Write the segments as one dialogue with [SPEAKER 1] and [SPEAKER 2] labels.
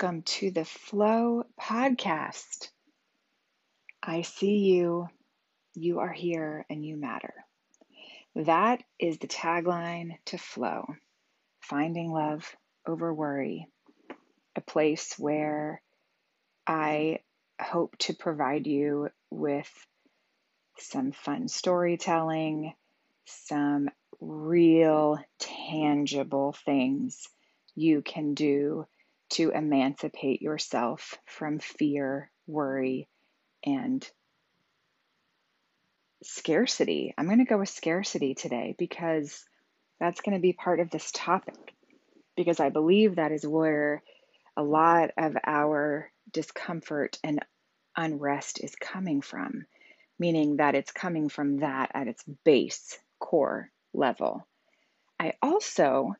[SPEAKER 1] Welcome to the Flow Podcast. I see you, you are here, and you matter. That is the tagline to Flow finding love over worry, a place where I hope to provide you with some fun storytelling, some real tangible things you can do to emancipate yourself from fear, worry, and scarcity. I'm going to go with scarcity today because that's going to be part of this topic. Because I believe that is where a lot of our discomfort and unrest is coming from, meaning that it's coming from that at its base core level. I also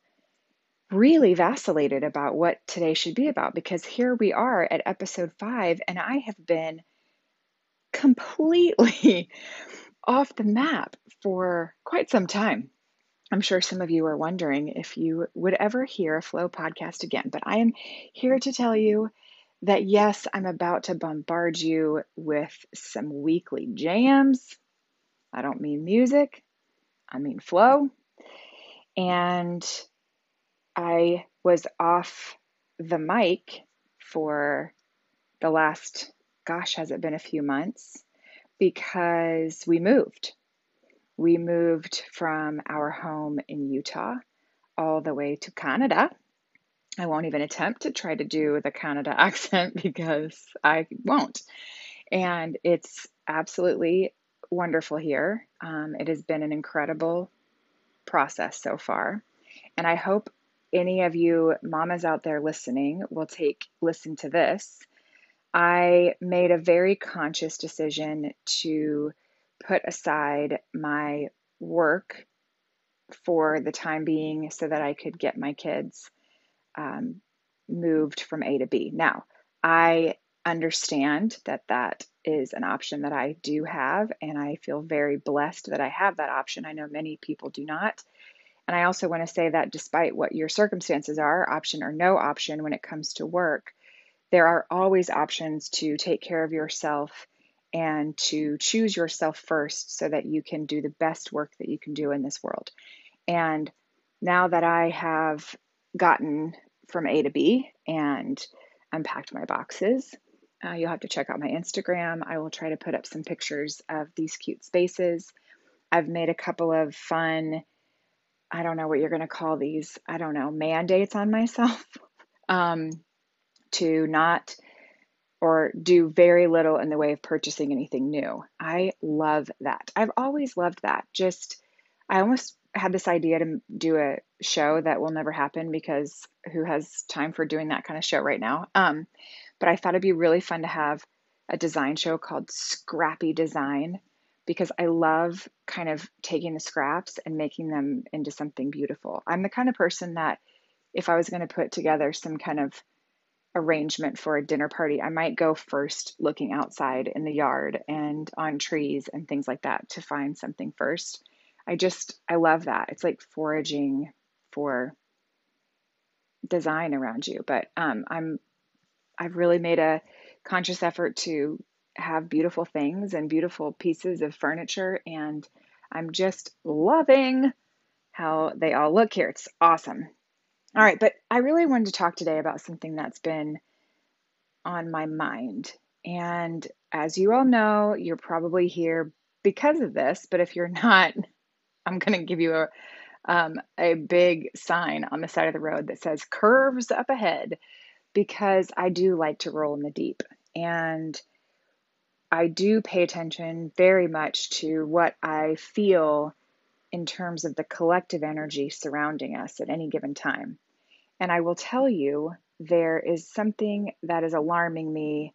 [SPEAKER 1] really vacillated about what today should be about because here we are at episode five, and I have been completely off the map for quite some time. I'm sure some of you are wondering if you would ever hear a Flow podcast again, but I am here to tell you that yes, I'm about to bombard you with some weekly jams. I don't mean music, I mean flow. And I was off the mic for the last, gosh, has it been a few months? Because we moved. We moved from our home in Utah all the way to Canada. I won't even attempt to try to do the Canada accent because I won't. And it's absolutely wonderful here. Um, it has been an incredible process so far. And I hope any of you mamas out there listening will take listen to this. I made a very conscious decision to put aside my work for the time being so that I could get my kids um, moved from A to B. Now, I understand that that is an option that I do have, and I feel very blessed that I have that option. I know many people do not. And I also want to say that despite what your circumstances are, option or no option when it comes to work, there are always options to take care of yourself and to choose yourself first so that you can do the best work that you can do in this world. And now that I have gotten from A to B and unpacked my boxes, uh, you'll have to check out my Instagram. I will try to put up some pictures of these cute spaces. I've made a couple of fun I don't know what you're going to call these, I don't know, mandates on myself um, to not or do very little in the way of purchasing anything new. I love that. I've always loved that. Just, I almost had this idea to do a show that will never happen because who has time for doing that kind of show right now? Um, but I thought it'd be really fun to have a design show called Scrappy Design because I love kind of taking the scraps and making them into something beautiful. I'm the kind of person that if I was going to put together some kind of arrangement for a dinner party, I might go first looking outside in the yard and on trees and things like that to find something first. I just, I love that. It's like foraging for design around you. But um, I'm, I've really made a conscious effort to have beautiful things and beautiful pieces of furniture. And I'm just loving how they all look here. It's awesome. All right, but I really wanted to talk today about something that's been on my mind. And as you all know, you're probably here because of this, but if you're not, I'm going to give you a um, a big sign on the side of the road that says curves up ahead because I do like to roll in the deep. And I do pay attention very much to what I feel in terms of the collective energy surrounding us at any given time. And I will tell you, there is something that is alarming me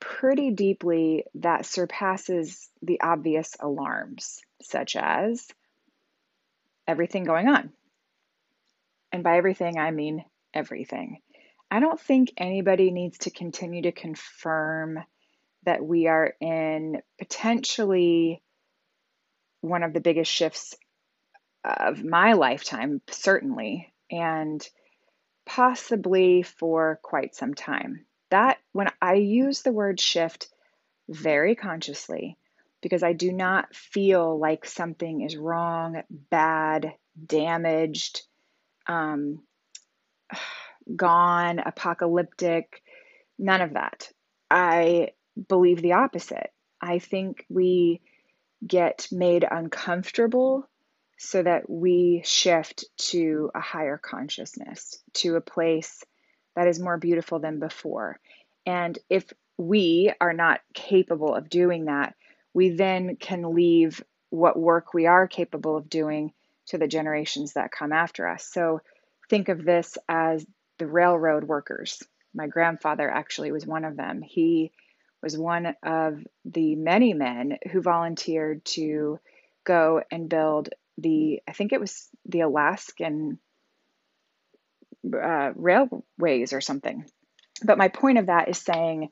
[SPEAKER 1] pretty deeply that surpasses the obvious alarms, such as everything going on. And by everything, I mean everything. I don't think anybody needs to continue to confirm that we are in potentially one of the biggest shifts of my lifetime, certainly. And possibly for quite some time. That, when I use the word shift very consciously, because I do not feel like something is wrong, bad, damaged, um, gone, apocalyptic, none of that. I believe the opposite. I think we get made uncomfortable so that we shift to a higher consciousness, to a place that is more beautiful than before. And if we are not capable of doing that, we then can leave what work we are capable of doing to the generations that come after us. So think of this as the railroad workers. My grandfather actually was one of them. He was one of the many men who volunteered to go and build the, I think it was the Alaskan uh, railways or something. But my point of that is saying,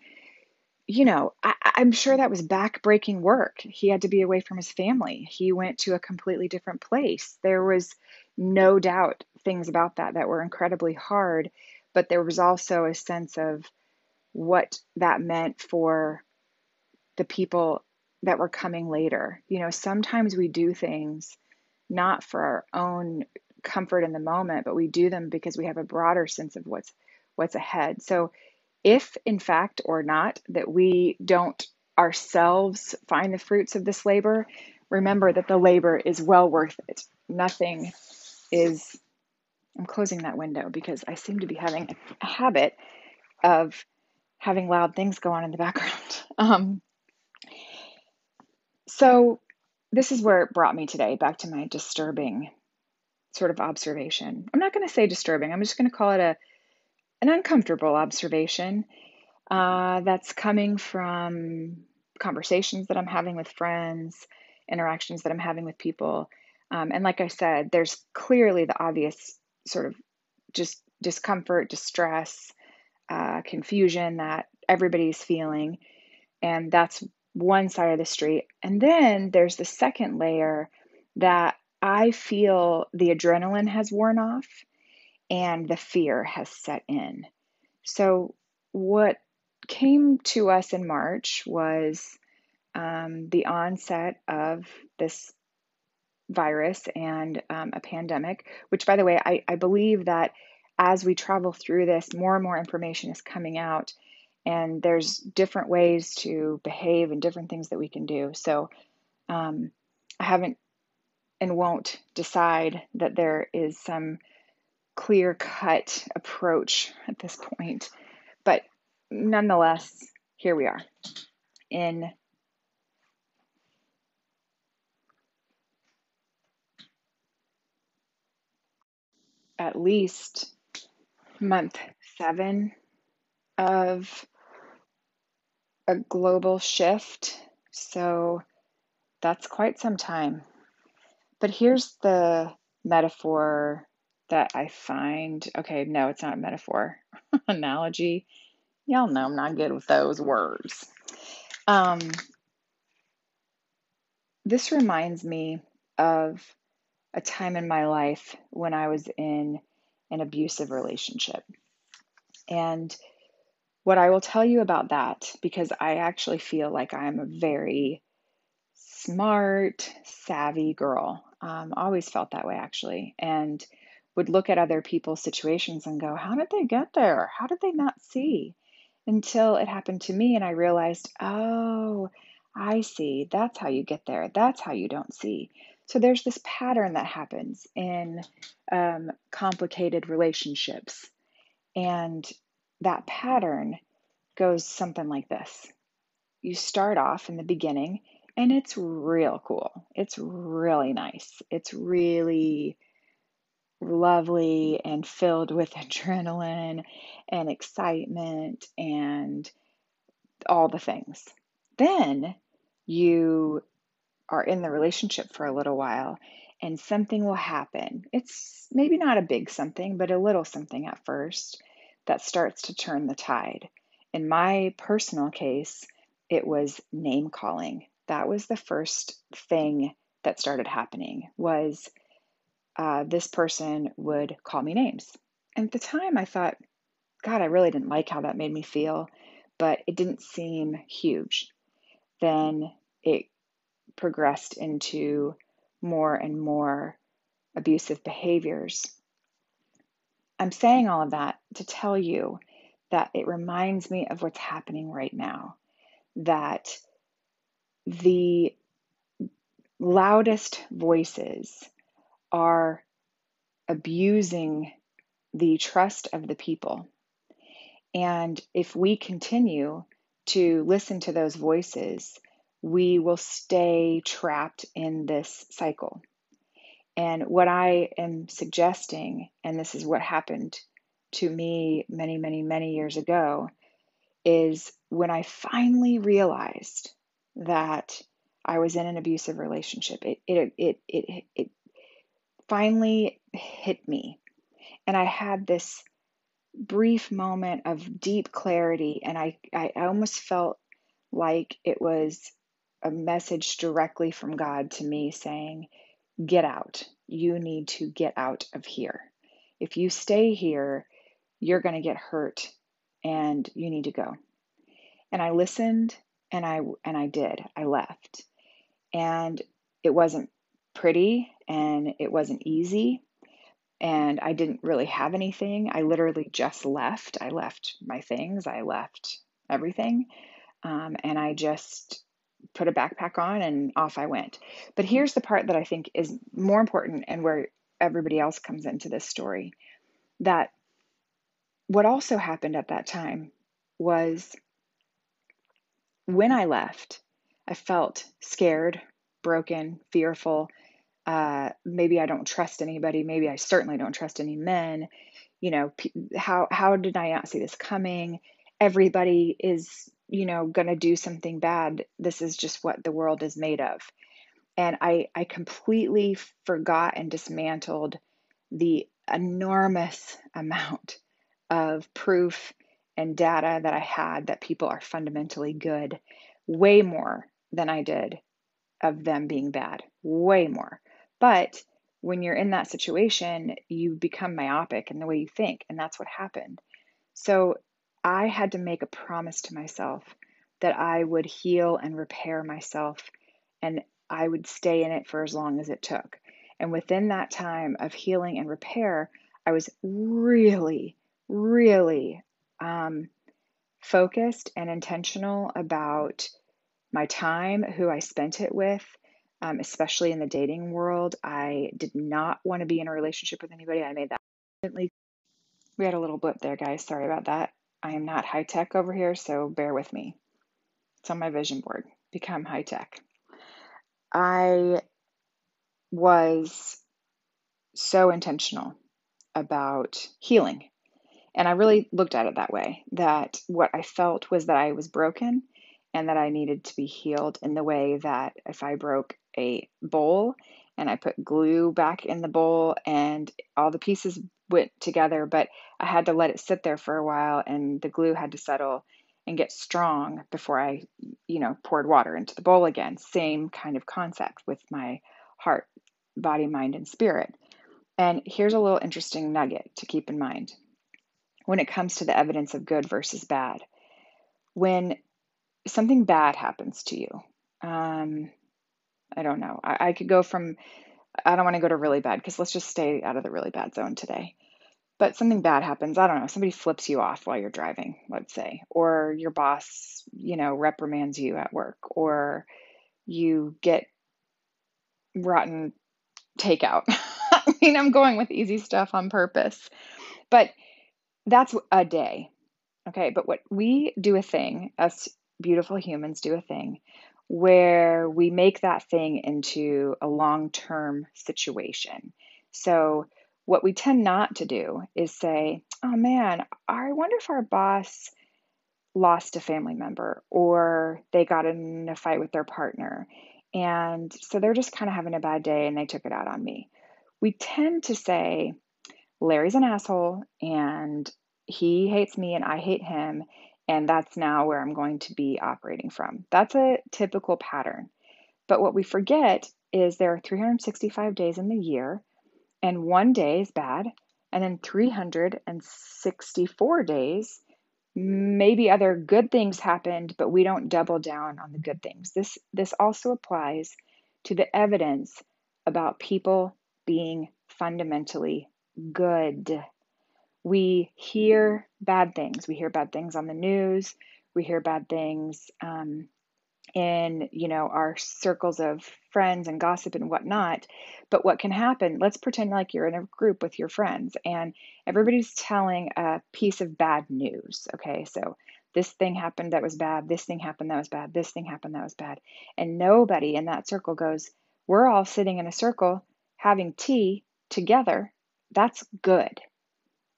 [SPEAKER 1] you know, I, I'm sure that was back-breaking work. He had to be away from his family. He went to a completely different place. There was no doubt things about that that were incredibly hard, but there was also a sense of what that meant for the people that were coming later. You know, sometimes we do things not for our own comfort in the moment, but we do them because we have a broader sense of what's what's ahead. So if in fact or not that we don't ourselves find the fruits of this labor, remember that the labor is well worth it. Nothing is I'm closing that window because I seem to be having a habit of having loud things go on in the background. Um, so this is where it brought me today, back to my disturbing sort of observation. I'm not going to say disturbing. I'm just going to call it a an uncomfortable observation uh, that's coming from conversations that I'm having with friends, interactions that I'm having with people. Um, and like I said, there's clearly the obvious sort of just discomfort, distress, uh, confusion that everybody's feeling. And that's one side of the street. And then there's the second layer that I feel the adrenaline has worn off and the fear has set in. So, what came to us in March was um, the onset of this virus and um, a pandemic, which, by the way, I, I believe that as we travel through this, more and more information is coming out and there's different ways to behave and different things that we can do. So um, I haven't and won't decide that there is some clear cut approach at this point. But nonetheless, here we are in at least month seven of a global shift. So that's quite some time. But here's the metaphor that I find. Okay, no, it's not a metaphor. Analogy. Y'all know I'm not good with those words. Um, this reminds me of a time in my life when I was in an abusive relationship. And what I will tell you about that, because I actually feel like I'm a very smart, savvy girl. Um, always felt that way, actually. And would look at other people's situations and go, How did they get there? How did they not see? Until it happened to me, and I realized, Oh, I see. That's how you get there. That's how you don't see. So there's this pattern that happens in um, complicated relationships. And that pattern goes something like this you start off in the beginning and it's real cool. It's really nice. It's really lovely and filled with adrenaline and excitement and all the things. Then you are in the relationship for a little while and something will happen. It's maybe not a big something, but a little something at first that starts to turn the tide. In my personal case, it was name calling. That was the first thing that started happening was uh, this person would call me names. And at the time, I thought, God, I really didn't like how that made me feel, but it didn't seem huge. Then it progressed into more and more abusive behaviors. I'm saying all of that to tell you that it reminds me of what's happening right now. That the loudest voices are abusing the trust of the people. And if we continue to listen to those voices, we will stay trapped in this cycle. And what I am suggesting, and this is what happened to me many, many, many years ago, is when I finally realized that I was in an abusive relationship, it, it, it, it, it finally hit me. And I had this brief moment of deep clarity, and I, I almost felt like it was a message directly from God to me saying, Get out. You need to get out of here. If you stay here, you're going to get hurt and you need to go. And I listened and I and I did. I left. And it wasn't pretty and it wasn't easy and I didn't really have anything. I literally just left. I left my things. I left everything. Um, and I just put a backpack on and off I went. But here's the part that I think is more important and where everybody else comes into this story that what also happened at that time was when I left, I felt scared, broken, fearful. Uh, maybe I don't trust anybody. Maybe I certainly don't trust any men. You know, how how did I not see this coming? Everybody is you know, going to do something bad. This is just what the world is made of. And I, I completely forgot and dismantled the enormous amount of proof and data that I had that people are fundamentally good, way more than I did of them being bad, way more. But when you're in that situation, you become myopic in the way you think, and that's what happened. So I had to make a promise to myself that I would heal and repair myself and I would stay in it for as long as it took. And within that time of healing and repair, I was really, really um, focused and intentional about my time, who I spent it with, um, especially in the dating world. I did not want to be in a relationship with anybody. I made that. We had a little blip there, guys. Sorry about that. I am not high tech over here, so bear with me. It's on my vision board. Become high tech. I was so intentional about healing. And I really looked at it that way that what I felt was that I was broken and that I needed to be healed in the way that if I broke a bowl and I put glue back in the bowl and all the pieces went together, but I had to let it sit there for a while and the glue had to settle and get strong before I, you know, poured water into the bowl again. Same kind of concept with my heart, body, mind, and spirit. And here's a little interesting nugget to keep in mind when it comes to the evidence of good versus bad. When something bad happens to you, um, I don't know. I, I could go from I don't want to go to really bad because let's just stay out of the really bad zone today. But something bad happens. I don't know. Somebody flips you off while you're driving, let's say, or your boss, you know, reprimands you at work, or you get rotten takeout. I mean, I'm going with easy stuff on purpose. But that's a day. Okay. But what we do a thing, us beautiful humans do a thing where we make that thing into a long term situation. So, what we tend not to do is say, oh man, I wonder if our boss lost a family member or they got in a fight with their partner. And so they're just kind of having a bad day and they took it out on me. We tend to say, Larry's an asshole and he hates me and I hate him and that's now where I'm going to be operating from. That's a typical pattern. But what we forget is there are 365 days in the year, and one day is bad, And then 364 days, maybe other good things happened, but we don't double down on the good things. This this also applies to the evidence about people being fundamentally good. We hear bad things. We hear bad things on the news. We hear bad things um, in you know our circles of friends and gossip and whatnot. But what can happen let's pretend like you're in a group with your friends and everybody's telling a piece of bad news okay? So this thing happened that was bad this thing happened that was bad this thing happened that was bad. And nobody in that circle goes we're all sitting in a circle having tea together. That's good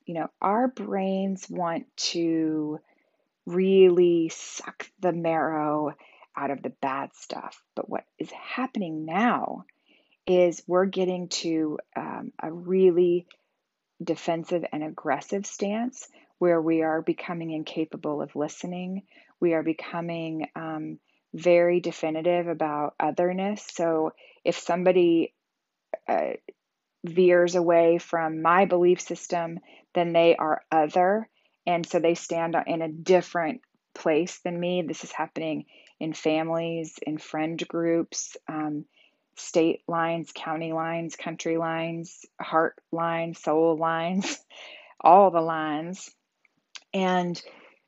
[SPEAKER 1] you know our brains want to really suck the marrow out of the bad stuff. But what is happening now is we're getting to um, a really defensive and aggressive stance where we are becoming incapable of listening. We are becoming um, very definitive about otherness. So if somebody uh, veers away from my belief system, then they are other. And so they stand in a different place than me. This is happening in families, in friend groups, um, state lines, county lines, country lines, heart lines, soul lines, all the lines. And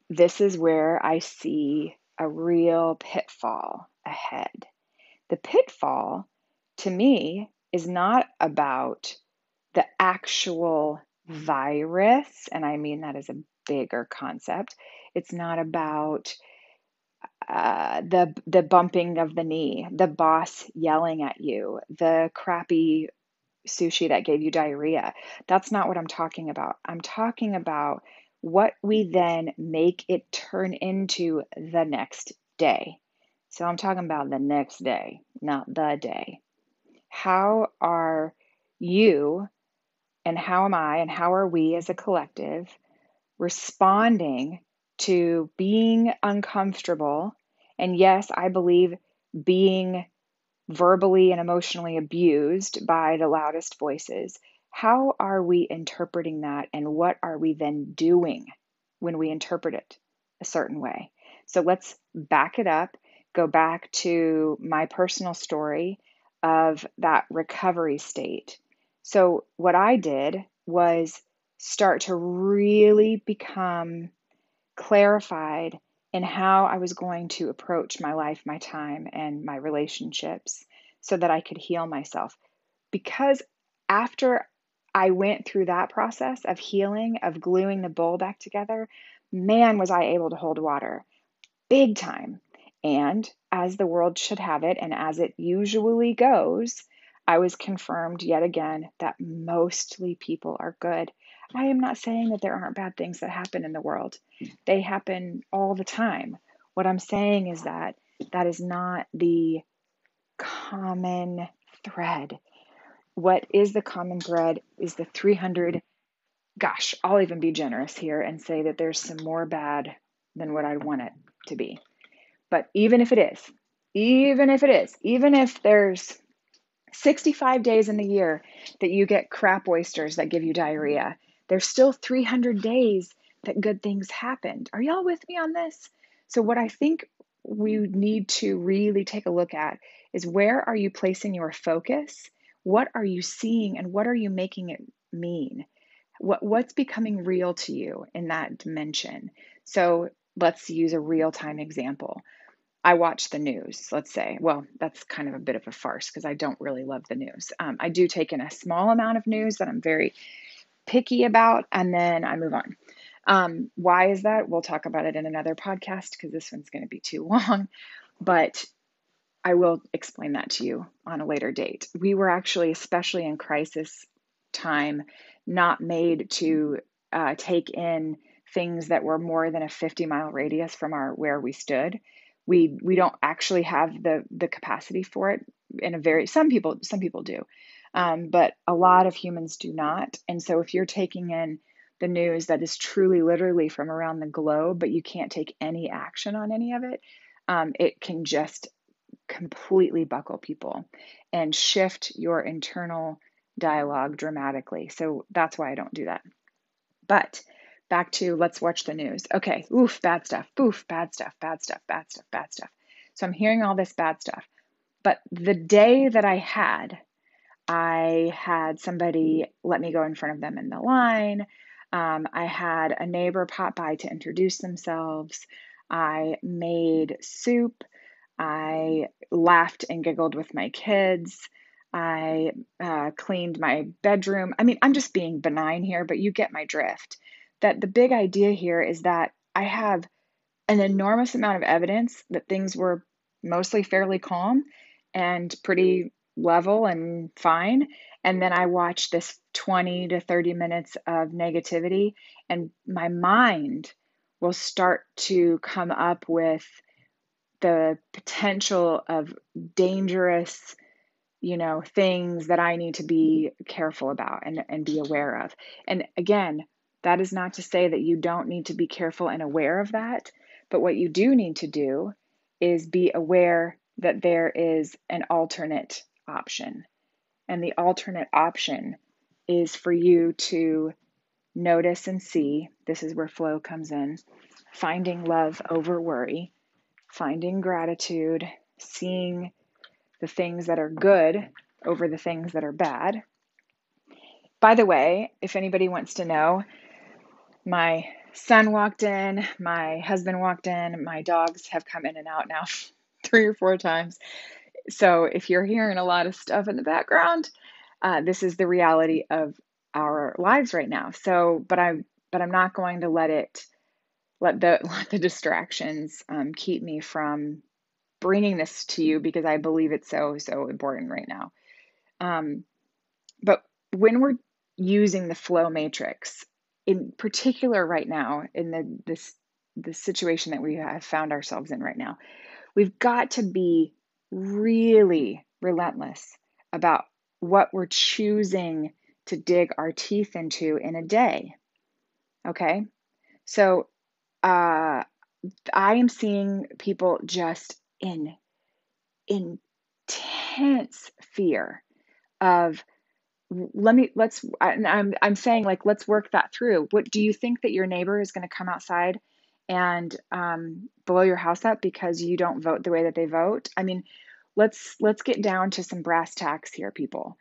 [SPEAKER 1] this is where I see a real pitfall ahead. The pitfall to me is not about the actual virus, and I mean that as a bigger concept. It's not about uh, the the bumping of the knee, the boss yelling at you, the crappy sushi that gave you diarrhea. That's not what I'm talking about. I'm talking about what we then make it turn into the next day. So I'm talking about the next day, not the day. How are you and how am I and how are we as a collective responding to being uncomfortable. And yes, I believe being verbally and emotionally abused by the loudest voices. How are we interpreting that, and what are we then doing when we interpret it a certain way? So let's back it up, go back to my personal story of that recovery state. So, what I did was start to really become clarified in how I was going to approach my life, my time, and my relationships so that I could heal myself. Because after I went through that process of healing, of gluing the bowl back together, man, was I able to hold water big time. And as the world should have it, and as it usually goes, I was confirmed yet again that mostly people are good. I am not saying that there aren't bad things that happen in the world. They happen all the time. What I'm saying is that that is not the common thread. What is the common thread is the 300. Gosh, I'll even be generous here and say that there's some more bad than what I'd want it to be. But even if it is, even if it is, even if there's 65 days in the year that you get crap oysters that give you diarrhea, there's still 300 days that good things happened. Are y'all with me on this? So, what I think we need to really take a look at is where are you placing your focus? What are you seeing and what are you making it mean? What, what's becoming real to you in that dimension? So, let's use a real time example. I watch the news, let's say. Well, that's kind of a bit of a farce because I don't really love the news. Um, I do take in a small amount of news that I'm very picky about, and then I move on. Um, why is that? We'll talk about it in another podcast because this one's going to be too long, but I will explain that to you on a later date. We were actually, especially in crisis time, not made to uh, take in things that were more than a 50 mile radius from our where we stood. We we don't actually have the the capacity for it in a very some people some people do um, but a lot of humans do not. And so if you're taking in the news that is truly literally from around the globe, but you can't take any action on any of it, um, it can just completely buckle people and shift your internal dialogue dramatically. So that's why I don't do that. But back to let's watch the news. Okay, oof, bad stuff, boof, bad stuff, bad stuff, bad stuff, bad stuff. So I'm hearing all this bad stuff. But the day that I had, I had somebody let me go in front of them in the line. Um, I had a neighbor pop by to introduce themselves. I made soup. I laughed and giggled with my kids. I uh, cleaned my bedroom. I mean, I'm just being benign here, but you get my drift. That the big idea here is that I have an enormous amount of evidence that things were mostly fairly calm and pretty level and fine. And then I watch this 20 to 30 minutes of negativity, and my mind will start to come up with the potential of dangerous you know things that i need to be careful about and, and be aware of and again that is not to say that you don't need to be careful and aware of that but what you do need to do is be aware that there is an alternate option and the alternate option is for you to notice and see this is where flow comes in finding love over worry finding gratitude seeing the things that are good over the things that are bad. By the way, if anybody wants to know, my son walked in, my husband walked in, my dogs have come in and out now three or four times. So if you're hearing a lot of stuff in the background, uh, this is the reality of our lives right now. So, but I'm but I'm not going to let it let the let the distractions um, keep me from bringing this to you because I believe it's so, so important right now. Um, but when we're using the flow matrix, in particular right now, in the this the situation that we have found ourselves in right now, we've got to be really relentless about what we're choosing to dig our teeth into in a day. Okay? So uh I am seeing people just in intense fear of let me let's I'm I'm saying like let's work that through. What do you think that your neighbor is going to come outside and um, blow your house up because you don't vote the way that they vote? I mean, let's let's get down to some brass tacks here, people.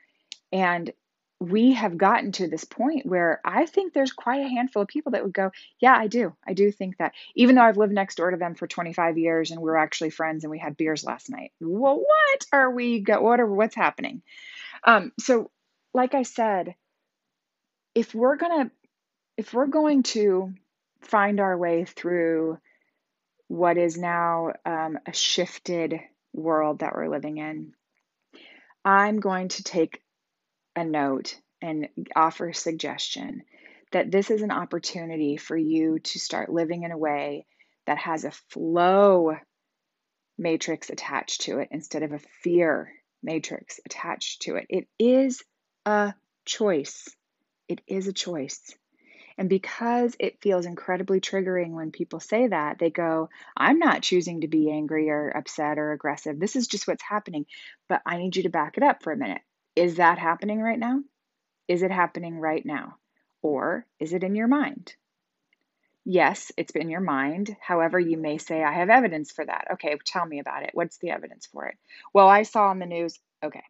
[SPEAKER 1] And we have gotten to this point where I think there's quite a handful of people that would go, Yeah, I do. I do think that. Even though I've lived next door to them for 25 years and we are actually friends and we had beers last night. Well, what are we go what are what's happening? Um, so like I said, if we're gonna if we're going to find our way through what is now um, a shifted world that we're living in, I'm going to take a note and offer a suggestion that this is an opportunity for you to start living in a way that has a flow matrix attached to it instead of a fear matrix attached to it. It is a choice. It is a choice. And because it feels incredibly triggering when people say that, they go, I'm not choosing to be angry or upset or aggressive. This is just what's happening. But I need you to back it up for a minute. Is that happening right now? Is it happening right now? Or is it in your mind? Yes, it's in your mind. However, you may say, I have evidence for that. Okay, tell me about it. What's the evidence for it? Well, I saw on the news. Okay,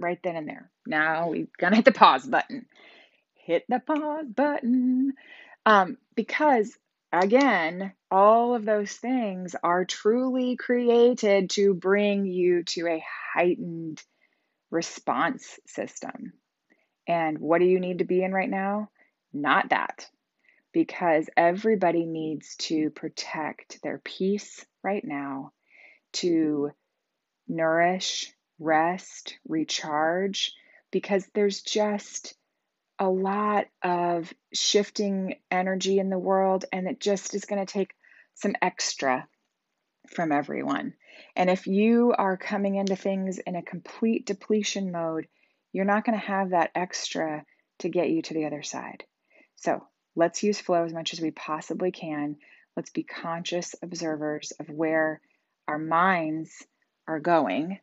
[SPEAKER 1] right then and there. Now we're going to hit the pause button. Hit the pause button. Um, because, again, all of those things are truly created to bring you to a heightened response system. And what do you need to be in right now? Not that. Because everybody needs to protect their peace right now, to nourish, rest, recharge, because there's just a lot of shifting energy in the world, and it just is going to take some extra from everyone. And if you are coming into things in a complete depletion mode, you're not going to have that extra to get you to the other side. So let's use flow as much as we possibly can. Let's be conscious observers of where our minds are going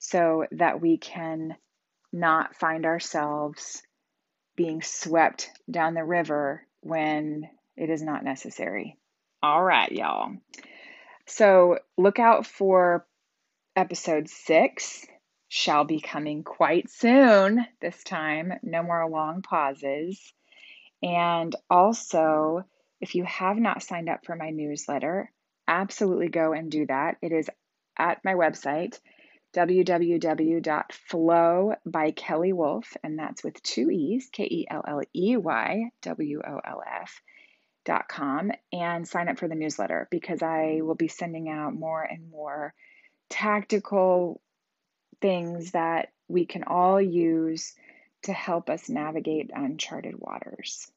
[SPEAKER 1] so that we can not find ourselves being swept down the river when it is not necessary. All right, y'all. So look out for episode six, shall be coming quite soon this time. No more long pauses. And also, if you have not signed up for my newsletter, absolutely go and do that. It is at my website, www.flow by Kelley Wolf, and that's with two E's, K E L L E Y W O L F. Dot com and sign up for the newsletter because I will be sending out more and more tactical things that we can all use to help us navigate uncharted waters.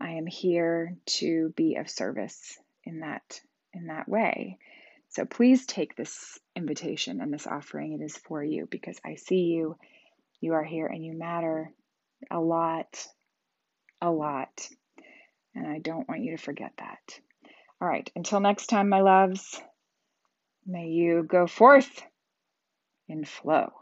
[SPEAKER 1] I am here to be of service in that in that way. So please take this invitation and this offering. It is for you because I see you. You are here and you matter a lot, a lot. And I don't want you to forget that. All right, until next time, my loves, may you go forth in flow.